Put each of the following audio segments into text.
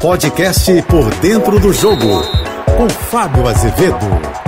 Podcast Por Dentro do Jogo, com Fábio Azevedo.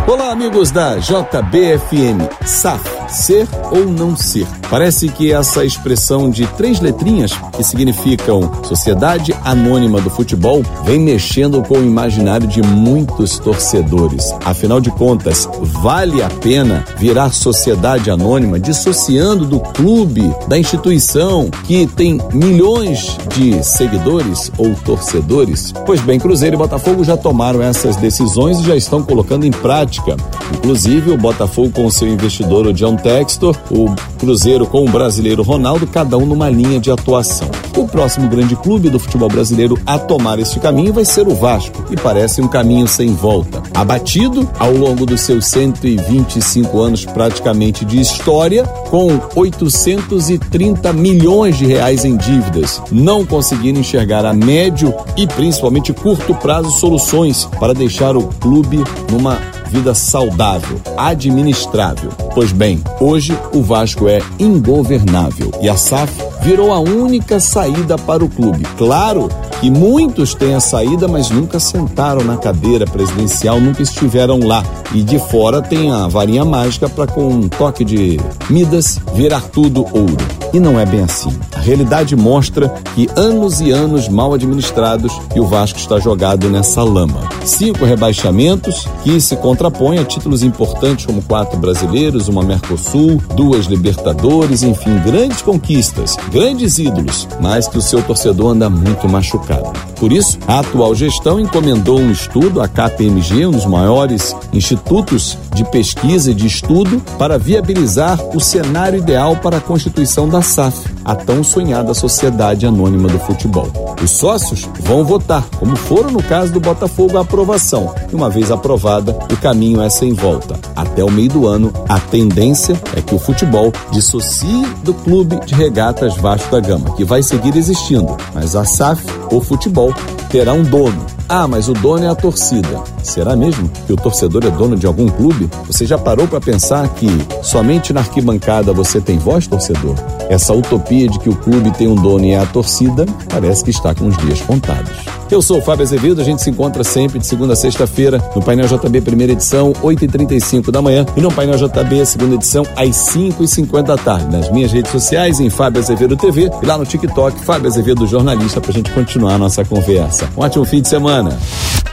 Olá, amigos da JBFM. SAF, ser ou não ser? Parece que essa expressão de três letrinhas, que significam Sociedade Anônima do Futebol, vem mexendo com o imaginário de muitos torcedores. Afinal de contas, vale a pena virar sociedade anônima, dissociando do clube, da instituição, que tem milhões de seguidores ou torcedores? Pois bem, Cruzeiro e Botafogo já tomaram essas decisões e já estão colocando em prática. Inclusive, o Botafogo com seu investidor, o John Textor, o Cruzeiro com o brasileiro Ronaldo, cada um numa linha de atuação. O próximo grande clube do futebol brasileiro a tomar este caminho vai ser o Vasco, e parece um caminho sem volta. Abatido ao longo dos seus 125 anos praticamente de história, com 830 milhões de reais em dívidas, não conseguindo enxergar a médio e principalmente curto prazo soluções para deixar o clube numa vida saudável, administrável. Pois bem, hoje o Vasco é ingovernável e a SAF virou a única saída para o clube. Claro que muitos têm a saída, mas nunca sentaram na cadeira presidencial, nunca estiveram lá. E de fora tem a varinha mágica para com um toque de Midas virar tudo ouro. E não é bem assim. A realidade mostra que anos e anos mal administrados e o Vasco está jogado nessa lama. Cinco rebaixamentos que se contrapõem a títulos importantes como quatro brasileiros, uma Mercosul, duas Libertadores, enfim, grandes conquistas, grandes ídolos, mas que o seu torcedor anda muito machucado. Por isso, a atual gestão encomendou um estudo à KPMG, um dos maiores institutos de pesquisa e de estudo, para viabilizar o cenário ideal para a constituição da SAF, a tão sonhada Sociedade Anônima do Futebol. Os sócios vão votar, como foram no caso do Botafogo, a aprovação. E uma vez aprovada, o caminho é sem volta. Até o meio do ano, a tendência é que o futebol dissocie do clube de regatas Vasco da Gama, que vai seguir existindo, mas a SAF, o futebol, terá um dono. Ah, mas o dono é a torcida. Será mesmo que o torcedor é dono de algum clube? Você já parou para pensar que somente na arquibancada você tem voz, torcedor? Essa utopia de que o clube tem um dono e é a torcida parece que está com os dias contados. Eu sou o Fábio Azevedo, a gente se encontra sempre de segunda a sexta-feira no Painel JB, primeira edição, 8h35 da manhã, e no Painel JB, segunda edição, às 5h50 da tarde. Nas minhas redes sociais, em Fábio Azevedo TV, e lá no TikTok, Fábio Azevedo Jornalista, para a gente continuar a nossa conversa. Um ótimo fim de semana.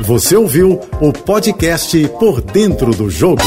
Você ouviu o podcast Por Dentro do Jogo.